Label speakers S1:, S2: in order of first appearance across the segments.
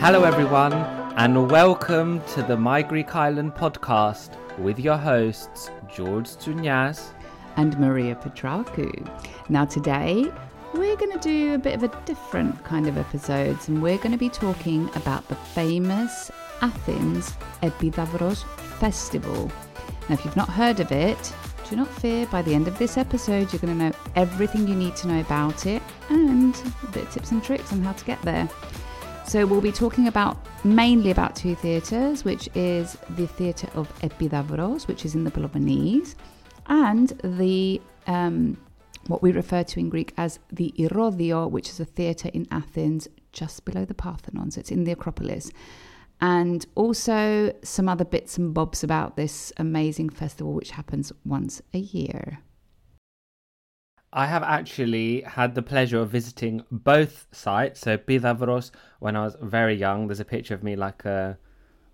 S1: Hello, everyone, and welcome to the My Greek Island podcast with your hosts, George Tsounyas.
S2: and Maria Petrarcu. Now, today we're going to do a bit of a different kind of episodes, and we're going to be talking about the famous Athens Epidavros Festival. Now, if you've not heard of it, do not fear, by the end of this episode, you're going to know everything you need to know about it and a bit of tips and tricks on how to get there. So we'll be talking about mainly about two theatres, which is the theatre of Epidavros, which is in the Peloponnese, and the um, what we refer to in Greek as the Irodio, which is a theatre in Athens just below the Parthenon. So it's in the Acropolis. And also some other bits and bobs about this amazing festival, which happens once a year.
S1: I have actually had the pleasure of visiting both sites. So, Pidavros, when I was very young, there's a picture of me like a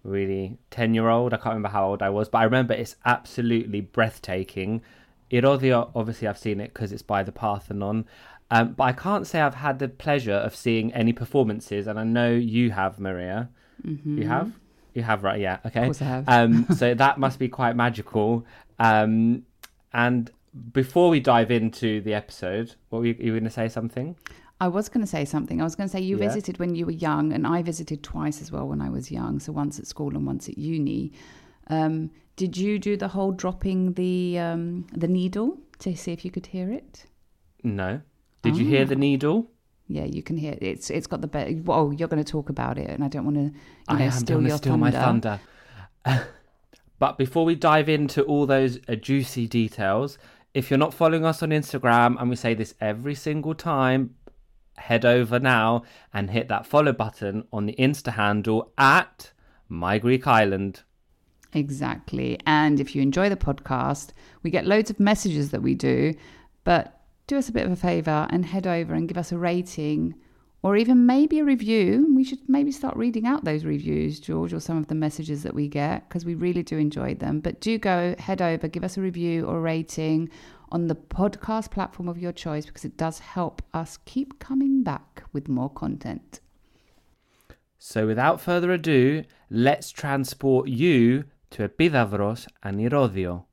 S1: really 10 year old. I can't remember how old I was, but I remember it's absolutely breathtaking. Irodio, obviously, I've seen it because it's by the Parthenon. Um, but I can't say I've had the pleasure of seeing any performances, and I know you have, Maria. You have? You have, right? Yeah. Okay.
S2: Mm-hmm. course I have.
S1: um, so that must be quite magical. Um, and before we dive into the episode, what were you, you going to say something?
S2: I was going to say something. I was going to say you
S1: Yeah.
S2: visited when you were young, and I visited twice as well when I was young. So once at school and once at uni. Um, did you do the whole dropping the um, the needle to see if you could hear it?
S1: No. Did you hear the needle?
S2: Yeah, you can hear it. It's it's got the be- oh, you're going to talk about it, and I don't want to you know steal your
S1: steal
S2: thunder.
S1: my thunder. but before we dive into all those uh, juicy details, if you're not following us on Instagram, and we say this every single time, head over now and hit that follow button on the Insta handle at My Greek Island.
S2: Exactly. And if you enjoy the podcast, we get loads of messages that we do, but do us a bit of a favor and head over and give us a rating or even maybe a review. We should maybe start reading out those reviews, George, or some of the messages that we get because we really do enjoy them. But do go head over, give us a review or rating on the podcast platform of your choice because it does help us keep coming back with more content.
S1: So without further ado, let's transport you to Epidavros and Irodio.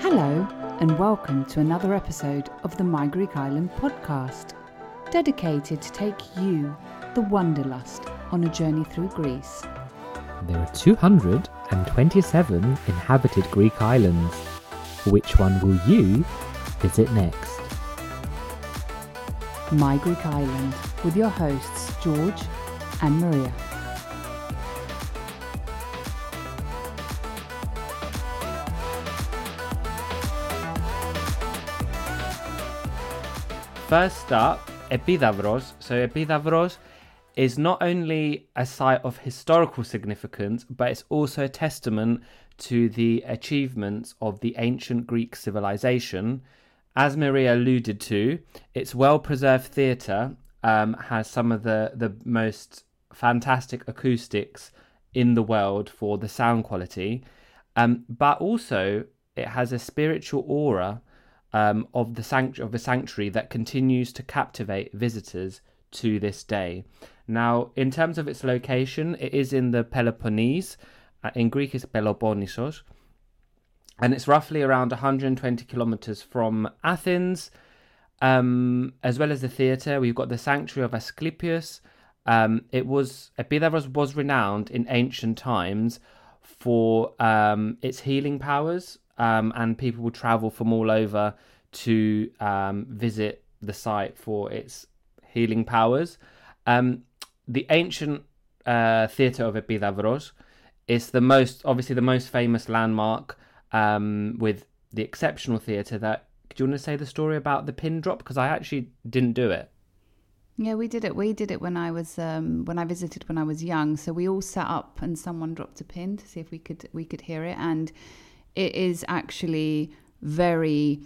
S2: Hello, and welcome to another episode of the My Greek Island podcast, dedicated to take you, the Wanderlust, on a journey through Greece.
S3: There are 227 inhabited Greek islands. Which one will you visit next?
S2: My Greek Island, with your hosts George and Maria.
S1: First up, Epidavros. So Epidavros is not only a site of historical significance, but it's also a testament to the achievements of the ancient Greek civilization. as Maria alluded to, its well preserved theatre um, has some of the, the most fantastic acoustics in the world for the sound quality, um, but also it has a spiritual aura um, of the sanct- of the sanctuary that continues to captivate visitors to this day. Now, in terms of its location, it is in the Peloponnese. Uh, in Greek, it's Peloponnesos, and it's roughly around 120 kilometers from Athens. Um, as well as the theatre, we've got the sanctuary of Asclepius. Um, it was Epidavros was renowned in ancient times for um, its healing powers, um, and people will travel from all over to um, visit the site for its healing powers. Um, the ancient uh, theatre of Epidavros is the most, obviously, the most famous landmark um, with the exceptional theatre that. Do you want to say the story about the pin drop? Because I actually didn't do it.
S2: Yeah, we did it. We did it when I was um, when I visited when I was young. So we all sat up and someone dropped a pin to see if we could we could hear it, and it is actually very.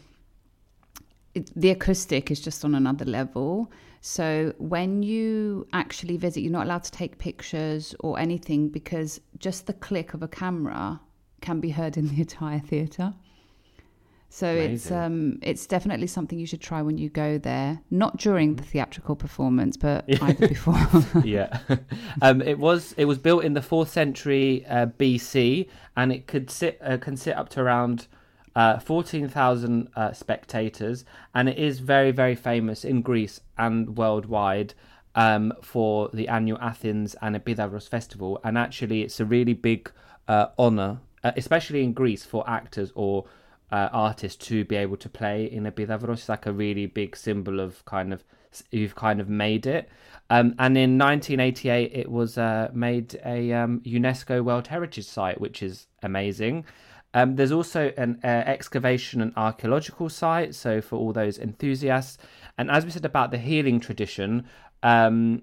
S2: It, the acoustic is just on another level. So when you actually visit, you're not allowed to take pictures or anything because just the click of a camera can be heard in the entire theatre. So it's um it's definitely something you should try when you go there. Not during the theatrical performance, but either before.
S1: yeah, um, it was it was built in the fourth century uh, BC, and it could sit uh, can sit up to around uh, fourteen thousand uh, spectators, and it is very very famous in Greece and worldwide um, for the annual Athens and Epidavros festival. And actually, it's a really big uh, honor, uh, especially in Greece, for actors or uh, artists to be able to play in Epidavros. It's like a really big symbol of kind of you've kind of made it. Um, and in 1988, it was uh, made a um, UNESCO World Heritage Site, which is amazing. Um, there's also an uh, excavation and archaeological site, so for all those enthusiasts. And as we said about the healing tradition, um,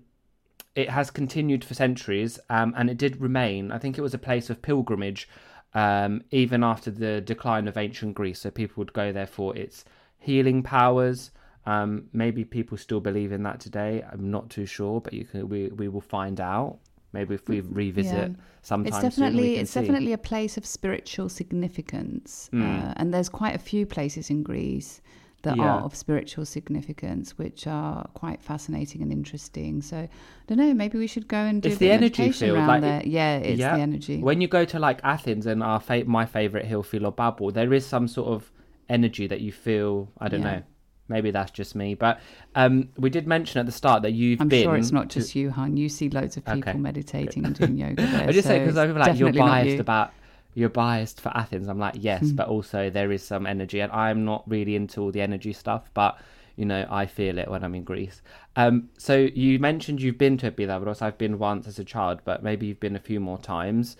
S1: it has continued for centuries, um, and it did remain. I think it was a place of pilgrimage um, even after the decline of ancient Greece. So people would go there for its healing powers. Um, maybe people still believe in that today. I'm not too sure, but you can we we will find out. Maybe if we revisit
S2: Yeah.
S1: sometime
S2: it's
S1: soon,
S2: definitely
S1: can
S2: it's
S1: see.
S2: definitely a place of spiritual significance,
S1: Mm.
S2: uh, and there's quite a few places in Greece that
S1: Yeah.
S2: are of spiritual significance, which are quite fascinating and interesting. So, I don't know. Maybe we should go and do
S1: It's the energy field,
S2: around
S1: like
S2: there.
S1: it-
S2: yeah, it's
S1: Yeah.
S2: the energy.
S1: When you go to like Athens and our fa- my favorite hill, Philopappou, there is some sort of energy that you feel. I don't
S2: Yeah.
S1: know. Maybe that's just me, but um, we did mention at the start that you've
S2: I'm
S1: been.
S2: sure it's not just you, hun. You see loads of people
S1: Okay.
S2: meditating and doing yoga there.
S1: I just say because I'm like you're biased
S2: you.
S1: About you're biased for Athens. I'm like yes, but also there is some energy, and I'm not really into all the energy stuff, but you know I feel it when I'm in Greece. Um, so you mentioned you've been to Epidavros. I've been once as a child, but maybe you've been a few more times.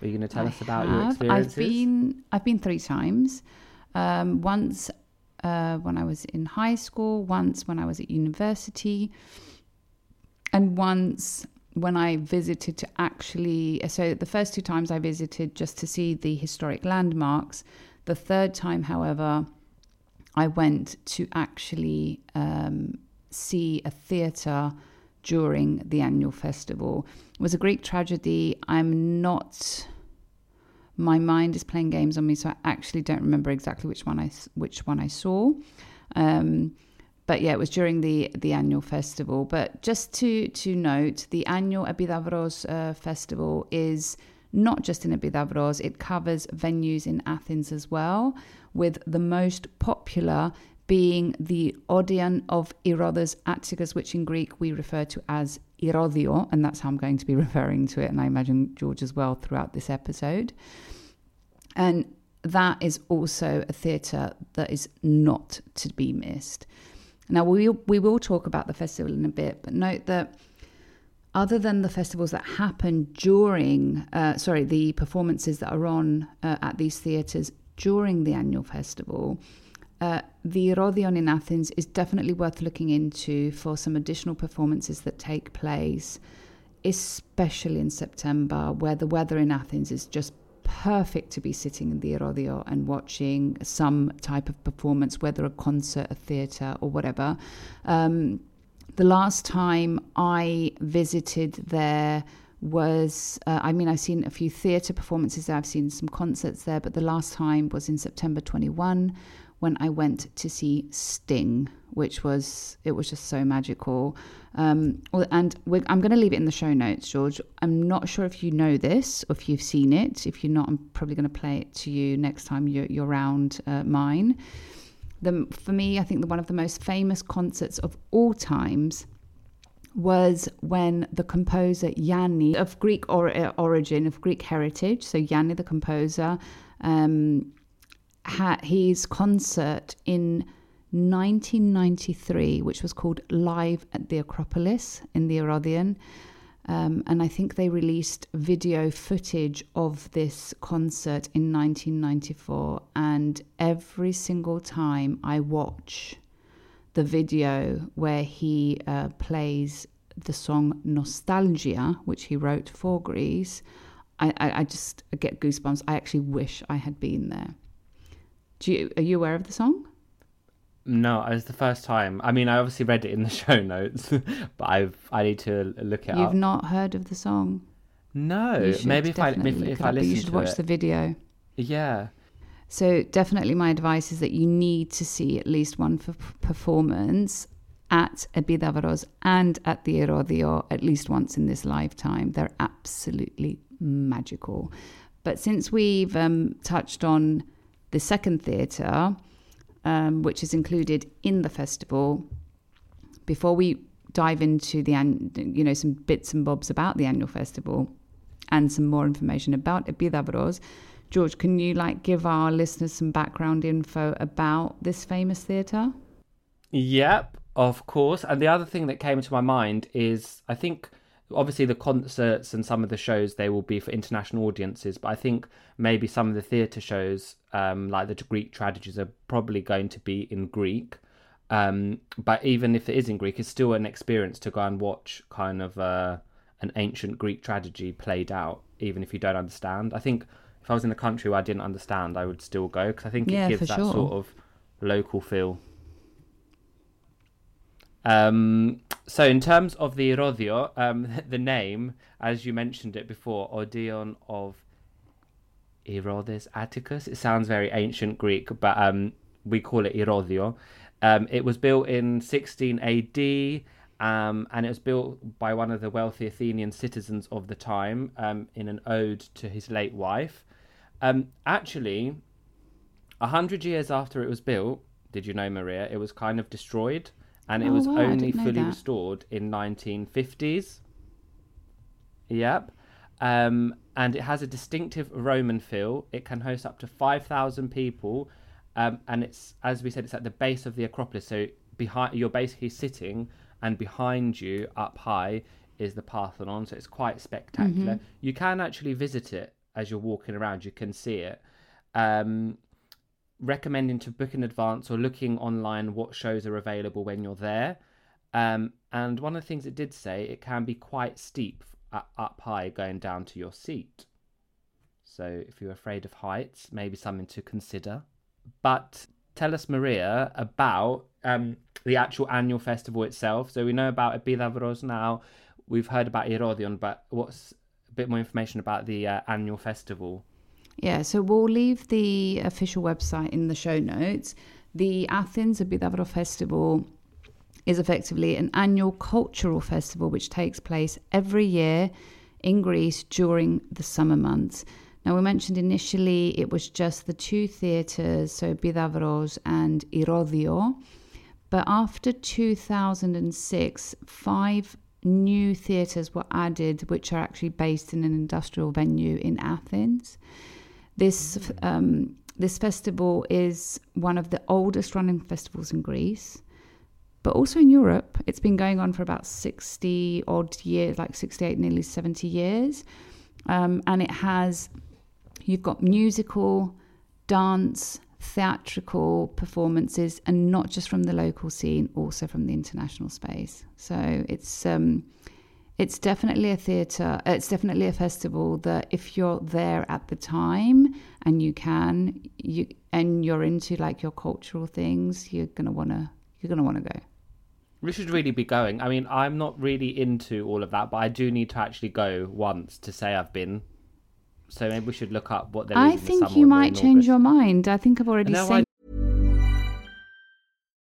S1: Are you going to tell
S2: I
S1: us about your
S2: have.
S1: experiences?
S2: I've been I've been three times. Um, once uh, when I was in high school, once when I was at university, and once when I visited to actually. So the first two times I visited just to see the historic landmarks. The third time, however, I went to actually um, see a theatre during the annual festival. It was a Greek tragedy. I'm not. My mind is playing games on me, so I actually don't remember exactly which one I which one I saw. Um, but yeah, it was during the the annual festival. But just to to note, the annual Epidavros uh, festival is not just in Epidavros; it covers venues in Athens as well, with the most popular being the Odeon of Herodes Atticus, which in Greek we refer to as Erodio, and that's how I'm going to be referring to it, and I imagine George as well throughout this episode. And that is also a theatre that is not to be missed. Now, we, we will talk about the festival in a bit, but note that other than the festivals that happen during, uh, sorry, the performances that are on uh, at these theatres during the annual festival, uh, the Rodion in Athens is definitely worth looking into for some additional performances that take place, especially in September, where the weather in Athens is just perfect to be sitting in the Erodio and watching some type of performance, whether a concert, a theatre, or whatever. Um, the last time I visited there was, uh, I mean, I've seen a few theatre performances there, I've seen some concerts there, but the last time was in September 21 when I went to see Sting, which was it was just so magical. Um, and I'm going to leave it in the show notes, George. I'm not sure if you know this or if you've seen it. If you're not, I'm probably going to play it to you next time you're, you're around uh, mine. The, for me, I think the, one of the most famous concerts of all times was when the composer Yanni, of Greek or, uh, origin, of Greek heritage, so Yanni the composer, um, had his concert in 1993, which was called Live at the Acropolis in the Erodion. Um, and I think they released video footage of this concert in 1994. And every single time I watch the video where he uh, plays the song Nostalgia, which he wrote for Greece, I, I, I just get goosebumps. I actually wish I had been there. Do you, are you aware of the song?
S1: No, it was the first time. I mean, I obviously read it in the show notes, but I've I need to look it up.
S2: You've not heard of the song?
S1: No, maybe if I if, if I listen
S2: you should
S1: to
S2: watch
S1: it.
S2: the video.
S1: Yeah.
S2: So definitely, my advice is that you need to see at least one for performance at Epidavros and at the Erodio at least once in this lifetime. They're absolutely magical. But since we've um, touched on the second theatre, um, which is included in the festival. Before we dive into the you know some bits and bobs about the annual festival and some more information about Epidavros, George, can you like give our listeners some background info about this famous theatre?
S1: Yep, of course. And the other thing that came to my mind is I think obviously the concerts and some of the shows they will be for international audiences but i think maybe some of the theatre shows um, like the greek tragedies are probably going to be in greek. Um, but even if it is in greek it's still an experience to go and watch kind of uh, an ancient greek tragedy played out even if you don't understand. I think if i was in a country where i didn't understand i would still go because i think
S2: yeah,
S1: it gives that
S2: sure.
S1: sort of local feel um, so in terms of the Erodio, um, the name, as you mentioned it before, Odeon of Herodes Atticus. It sounds very ancient Greek, but um, we call it Erodio. Um, it was built in 16 AD, um, and it was built by one of the wealthy Athenian citizens of the time um, in an ode to his late wife. Actually, a hundred years after it was built, did you know, Maria? It was kind of destroyed and it
S2: Oh,
S1: was
S2: wow,
S1: only fully
S2: that.
S1: restored in 1950s. Yep. Um, and it has a distinctive Roman feel. It can host up to 5,000 people. Um, and it's, as we said, it's at the base of the Acropolis. So behind, you're basically sitting, and behind you, up high, is the Parthenon. So it's quite spectacular. You can actually visit it as you're walking around. You can see it. Um, recommending to book in advance or looking online what shows are available when you're there. Um, and one of the things it did say, it can be quite steep up high going down to your seat. So if you're afraid of heights, maybe something to consider. But tell us, Maria, about um, the actual annual festival itself. So we know about Epidavros now. We've heard about Erodion, but what's a bit more information about the uh, annual festival?
S2: Yeah, so we'll leave the official website in the show notes. The Athens Epidavro Festival is effectively an annual cultural festival which takes place every year in Greece during the summer months. Now, we mentioned initially it was just the two theatres, so Epidavros and Irodio, But after 2006, five new theatres were added, which are actually based in an industrial venue in Athens. This um, this festival is one of the oldest running festivals in Greece, but also in Europe. It's been going on for about sixty odd years, like sixty eight, nearly seventy years, um, and it has you've got musical, dance, theatrical performances, and not just from the local scene, also from the international space. So it's um, it's definitely a theatre. Uh, it's definitely a festival that if you're there at the time and you can, you and you're into like your cultural things, you're gonna wanna you're gonna wanna go.
S1: We should really be going. I mean, I'm not really into all of that, but I do need to actually go once to say I've been. So maybe we should look up what there is
S2: I think you might change
S1: August.
S2: your mind. I think I've already
S1: No,
S2: sent.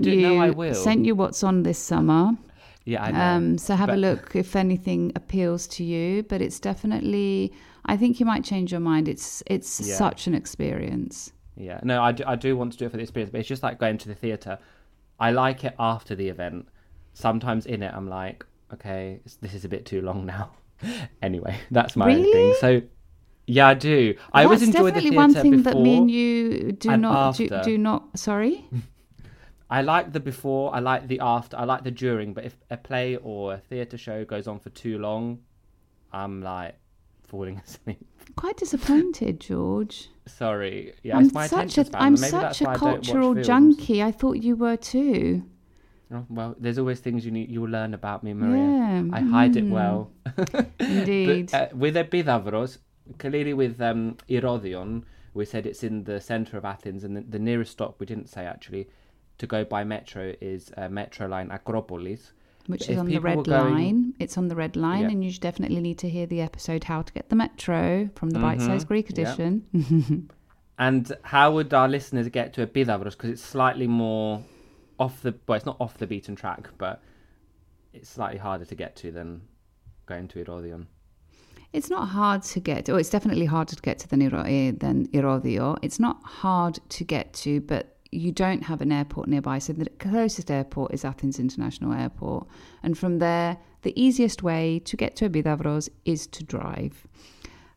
S1: Do- no, I will.
S2: sent you what's on this summer.
S1: Yeah, I know.
S2: Um, so have a look if anything appeals to you. But it's definitely, I think you might change your mind. It's it's
S1: Yeah.
S2: such an experience.
S1: Yeah, no, I do, I do want to do it for the experience, but it's just like going to the theatre. I like it after the event. Sometimes in it, I'm like, okay, this is a bit too long now. anyway, that's my own thing. So, yeah, I do. I always enjoy the
S2: definitely one thing that me and you do
S1: and
S2: not do, do not. Sorry.
S1: I like the before, I like the after, I like the during. But if a play or a theatre show goes on for too long, I'm like falling asleep.
S2: Quite disappointed, George.
S1: Sorry, yeah,
S2: I'm
S1: it's my
S2: such a
S1: span.
S2: I'm
S1: but Maybe that's
S2: such a
S1: I
S2: cultural
S1: films.
S2: junkie. I thought you were too.
S1: Oh, well, there's always things you need you will learn about me, Maria.
S2: Yeah,
S1: I hide it
S2: mm.
S1: well.
S2: Indeed.
S1: But, uh, with Epidavros, clearly with um, Erodion, we said it's in the centre of Athens, and the, the nearest stop we didn't say actually to go by metro is uh, Metro Line Acropolis.
S2: Which
S1: But
S2: is on the red
S1: going-
S2: line. It's on the red line,
S1: Yeah.
S2: and you should definitely need to hear the episode "How to Get the Metro" from the Bite Size
S1: Mhm,
S2: Greek
S1: yeah.
S2: edition.
S1: And how would our listeners get to Epidavros? Because it's slightly more off the well, it's not off the beaten track, but it's slightly harder to get to than going to Erodion.
S2: It's not hard to get. Oh, it's definitely harder to get to than Iro- eh, than Irodio. It's not hard to get to, but you don't have an airport nearby. So the closest airport is Athens International Airport, and from there, the easiest way to get to Epidavros is to drive.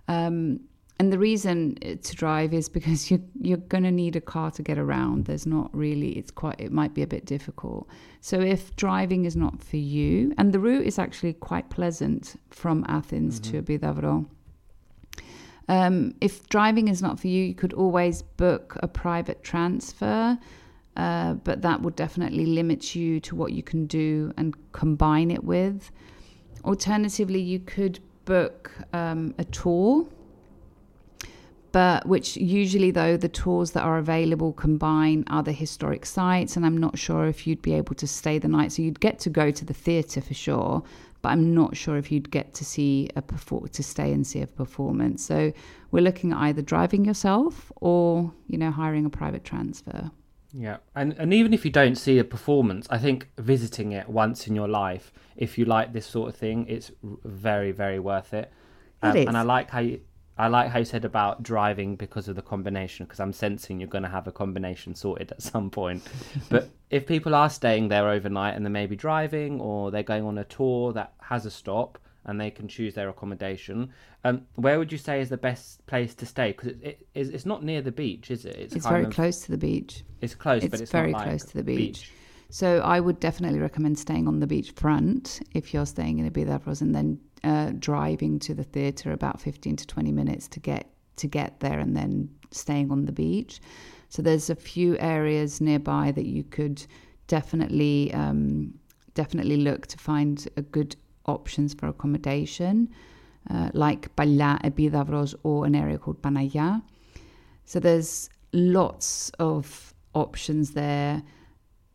S2: Um, and the reason to drive is because you you're going to need a car to get around. There's not really. It's quite. It might be a bit difficult. So if driving is not for you, and the route is actually quite pleasant from Athens to Epidavro. Um, if driving is not for you, you could always book a private transfer, uh, but that would definitely limit you to what you can do and combine it with. Alternatively, you could book um, a tour, but which usually, though, the tours that are available combine other historic sites, and I'm not sure if you'd be able to stay the night. So you'd get to go to the theatre for sure, but I'm not sure if you'd get to see a perfor- to stay and see a performance. So we're looking at either driving yourself or you know hiring a private transfer.
S1: Yeah, and and even if you don't see a performance, I think visiting it once in your life, if you like this sort of thing, it's very very worth it. Um,
S2: It
S1: And I like how you, I like how you said about driving because of the combination, because I'm sensing you're going to have a combination sorted at some point. but if people are staying there overnight and they're maybe driving or they're going on a tour that has a stop and they can choose their accommodation, um, where would you say is the best place to stay? Because it, it, it's it's not near the beach, is it?
S2: It's
S1: kind
S2: very
S1: of-
S2: close to the beach.
S1: It's close,
S2: It's
S1: but it's
S2: very
S1: not like
S2: close to the beach. So I would definitely recommend staying on the beach front if you're staying in Ibiza and then uh, driving to the theatre about 15 to 20 minutes to get to get there and then staying on the beach. So there's a few areas nearby that you could definitely um, definitely look to find good options for accommodation, uh, like Palya Epidavros or an area called Panaya. So there's lots of options there.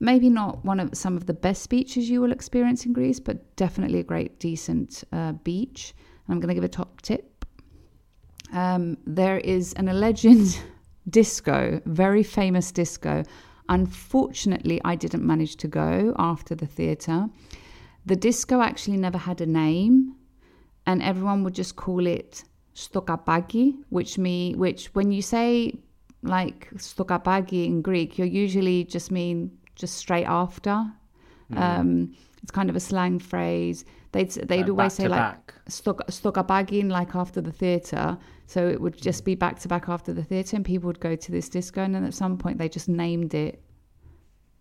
S2: Maybe not one of some of the best beaches you will experience in Greece, but definitely a great, decent uh, beach. I'm going to give a top tip. Um, there is an alleged disco, very famous disco. Unfortunately, I didn't manage to go after the theatre. The disco actually never had a name, and everyone would just call it stokapagi, which me, which when you say like stokapagi in Greek, you usually just mean just straight after. Um, it's kind of a slang phrase. They'd they'd always say like stok stokapagi like after the theatre. So it would just be back to back after the theatre, and people would go to this disco, and then at some point they just named it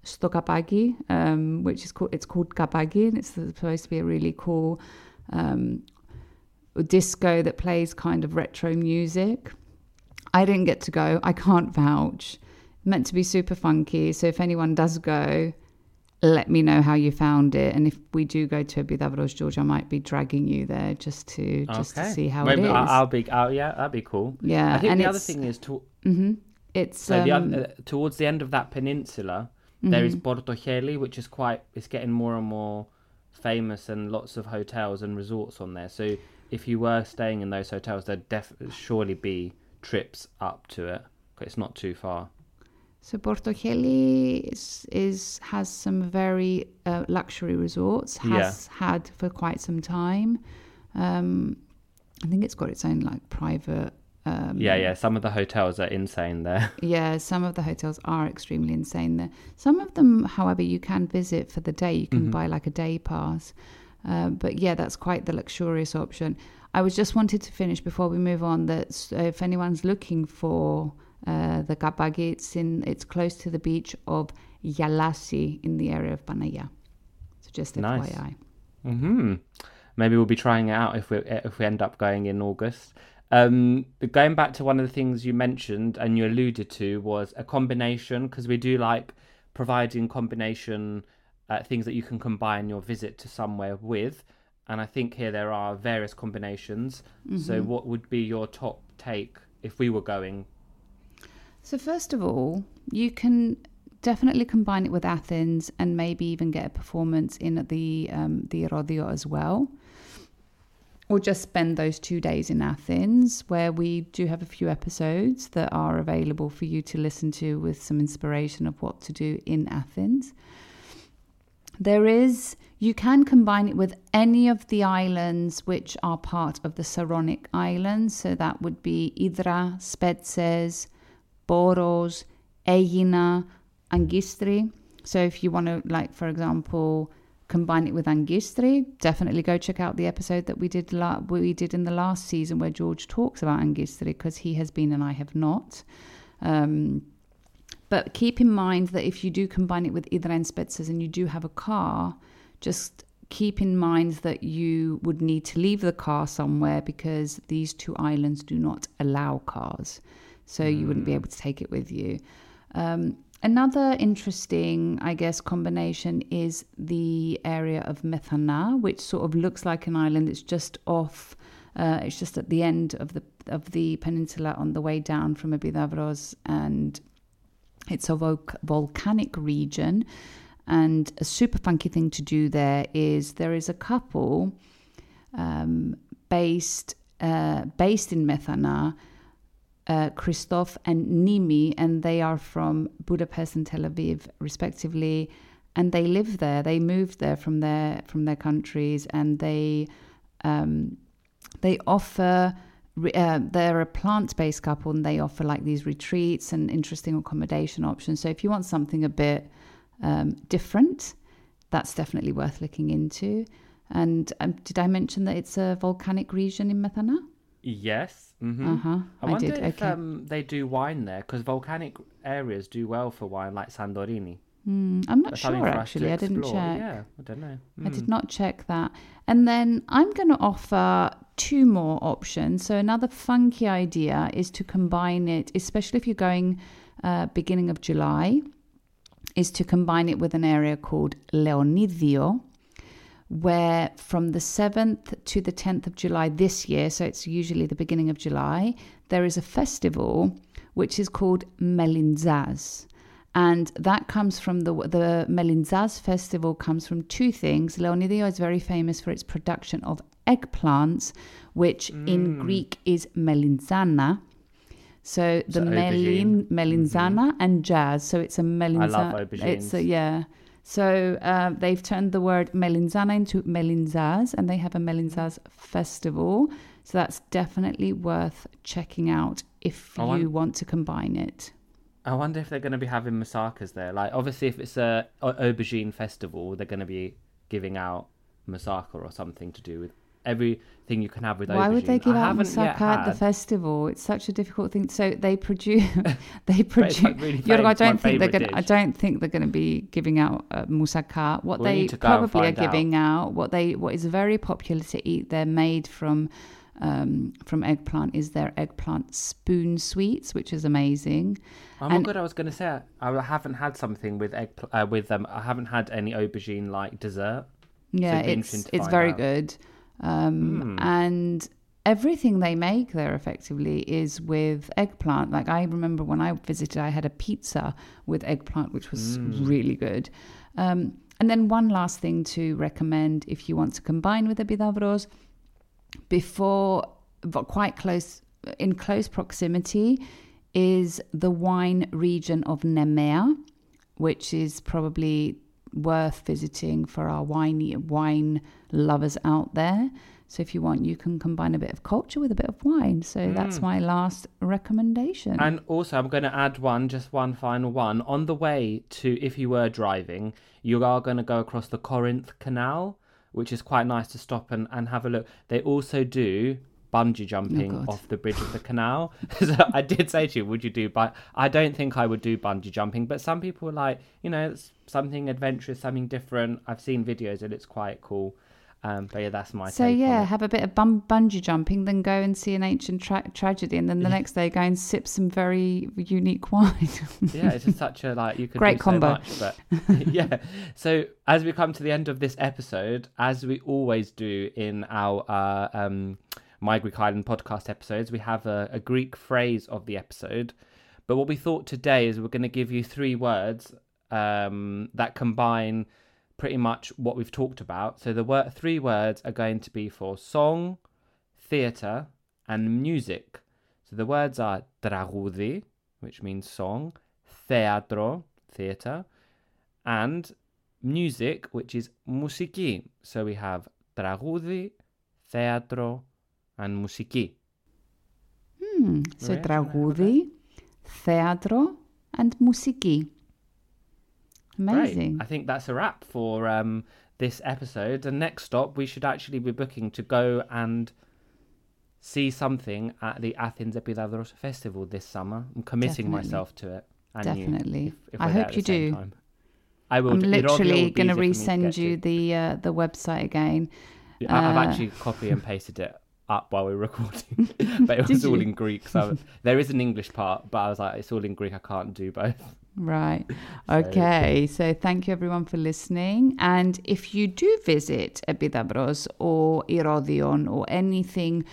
S2: Stokapagi, um, which is called it's called Capaki, and it's supposed to be a really cool um, disco that plays kind of retro music. I didn't get to go. I can't vouch. Meant to be super funky. So if anyone does go, let me know how you found it. And if we do go to Epidavros, George, I might be dragging you there just to just to see how
S1: Maybe
S2: it is.
S1: I'll be. Oh yeah, that'd be cool.
S2: Yeah,
S1: I think
S2: and
S1: the other thing is to,
S2: it's
S1: so the
S2: um,
S1: other, uh, towards the end of that peninsula, there is Portoheli, which is quite. It's getting more and more famous, and lots of hotels and resorts on there. So if you were staying in those hotels, there'd def- surely be trips up to it. It's not too far.
S2: So Portoheli is, is has some very uh, luxury resorts. Has had for quite some time. Um, I think it's got its own like private. Um,
S1: Yeah, yeah. Some of the hotels are insane there.
S2: Yeah, some of the hotels are extremely insane there. Some of them, however, you can visit for the day. You can buy like a day pass. Uh, but yeah, that's quite the luxurious option. I was just wanted to finish before we move on that if anyone's looking for uh, the Capaki, it's in it's close to the beach of Yalasi in the area of Panaya. So just
S1: Nice.
S2: FYI.
S1: Hmm. Maybe we'll be trying it out if we if we end up going in August. Um, going back to one of the things you mentioned and you alluded to was a combination because we do like providing combination uh, things that you can combine your visit to somewhere with, and I think here there are various combinations. So, what would be your top take if we were going?
S2: So first of all, you can definitely combine it with Athens and maybe even get a performance in the um, the Rodio as well. Or just spend those two days in Athens, where we do have a few episodes that are available for you to listen to with some inspiration of what to do in Athens. There is, you can combine it with any of the islands which are part of the Saronic Islands. So that would be Idra, Spetses, Poros, Aegina, Angistri. So if you want to, like, for example, combine it with Angistri, definitely go check out the episode that we did la- we did in the last season where George talks about Angistri because he has been and I have not. Um, but keep in mind that if you do combine it with Spetses and you do have a car, just keep in mind that you would need to leave the car somewhere because these two islands do not allow cars. So you wouldn't be able to take it with you. Um, another interesting, I guess, combination is the area of Methana, which sort of looks like an island. It's just off. Uh, it's just at the end of the of the peninsula on the way down from Epidavros, and it's a vol- volcanic region. And a super funky thing to do there is there is a couple um, based uh, based in Methana, uh, Kristof and Nimi, and they are from Budapest and Tel Aviv, respectively. And they live there. They moved there from their from their countries, and they um, they offer. Uh, they're a plant-based couple, and they offer like these retreats and interesting accommodation options. So if you want something a bit um, different, that's definitely worth looking into. And um, did I mention that it's a volcanic region in Methana?
S1: Yes. hmm
S2: Uh huh.
S1: I
S2: I,
S1: wonder
S2: did.
S1: if
S2: okay.
S1: um, they do wine there because volcanic areas do well for wine, like Santorini.
S2: Hmm, I'm not
S1: That's
S2: sure
S1: for us to
S2: actually. I didn't check.
S1: Yeah, I don't know.
S2: I
S1: Mm.
S2: did not check that. And then I'm going to offer two more options. So another funky idea is to combine it, especially if you're going uh, beginning of July, is to combine it with an area called Leonidio, where from the 7th to the 10th of July this year, so it's usually the beginning of July, there is a festival which is called Melintzazz. And that comes from the the Melintzazz festival comes from two things. Leonidio is very famous for its production of eggplants, which in
S1: Mm.
S2: Greek is melinzana. So the
S1: So
S2: melin, melinzana and jazz. So it's a melinzana.
S1: aubergines.
S2: It's a, yeah. So uh, they've turned the word melinzana into melinzas, and they have a melinzas festival. So that's definitely worth checking out if
S1: I
S2: you
S1: want-
S2: want to combine it.
S1: I wonder if they're going to be having moussakas there. Like, obviously, if it's a a aubergine festival, they're going to be giving out moussaka or something to do with everything you can have with
S2: Why would they give out moussaka at the festival? It's such a difficult thing. So they produce, they produce.
S1: like, really
S2: I don't think they're gonna. I don't think they're going to be giving out uh, moussaka. What they
S1: need to go and
S2: probably are
S1: find out.
S2: giving out, what they, what is very popular to eat, they're made from, um, from eggplant. Is their eggplant spoon sweets, which is amazing.
S1: Oh my
S2: And-
S1: god! I was going to say I haven't had something with egg uh, with them. I haven't had any aubergine like dessert.
S2: Yeah,
S1: it'd
S2: it's it's very
S1: out.
S2: good. Um,
S1: Hmm.
S2: And everything they make there effectively is with eggplant. Like I remember when I visited, I had a pizza with eggplant, which was
S1: Hmm.
S2: really good. Um, and then one last thing to recommend if you want to combine with epidavros, before but quite close in close proximity is the wine region of Nemea, which is probably worth visiting for our wine wine lovers out there. So if you want, you can combine a bit of culture with a bit of wine. So that's hmm. my last recommendation.
S1: And also, I'm going to add one, just one final one. On the way to, if you were driving, you are going to go across the Corinth Canal, which is quite nice to stop and, and have a look. They also do bungee jumping
S2: God.
S1: off the bridge of the canal. so I did say to you, would you do? But I don't think I would do bungee jumping. But some people are like, you know, it's something adventurous, something different. I've seen videos and it's quite cool. Um, but yeah, that's my
S2: so yeah, have a bit of bum- bungee jumping, then go and see an ancient tra- tragedy, and then the next day go and sip some very unique wine.
S1: yeah, it's just such a like you could
S2: Great
S1: do
S2: combo.
S1: So much, but yeah. So as we come to the end of this episode, as we always do in our uh, um, my Greek Island podcast episodes, we have a, a Greek phrase of the episode. But what we thought today is we're going to give you three words um, that combine pretty much what we've talked about. So the three words are going to be for song, theatre, and music. So the words are tragoudi, which means song, theatro, theatre, and music, which is musiki. So we have tragoudi, theatro and μουσική.
S2: Hmm. So
S1: Right, shall I have a
S2: τραγούδι, θέατρο, and μουσική. Amazing.
S1: Great. I think that's a wrap for um, this episode. And next stop, we should actually be booking to go and see something at the Athens Epidavros Festival this summer. I'm committing
S2: Definitely.
S1: myself to it. And you,
S2: Definitely.
S1: if- if
S2: I
S1: we're there
S2: hope
S1: at
S2: you
S1: the same
S2: do.
S1: time. I will.
S2: I'm
S1: do- Iroglio will
S2: literally
S1: be
S2: going to
S1: easier for me
S2: resend
S1: get
S2: you
S1: to.
S2: the uh, the website again.
S1: Yeah, I- I've
S2: uh,
S1: actually copy and pasted it up while we were recording, but it was all in Greek. So there is an English part, but I was like, it's all in Greek. I can't do both.
S2: Right. Okay. So thank you everyone for listening. And if you do visit Epidavros or Irodion or anything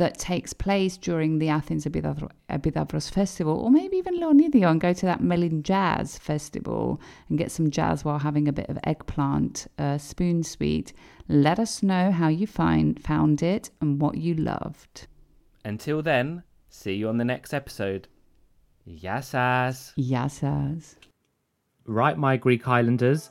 S2: that takes place during the Athens Epidavro- Epidavros Festival, or maybe even Leonidion, go to that Melin Jazz Festival and get some jazz while having a bit of eggplant uh, spoon sweet. Let us know how you find found it and what you loved.
S1: Until then, see you on the next episode. Yassas.
S2: Yasas.
S1: Right, my Greek Islanders,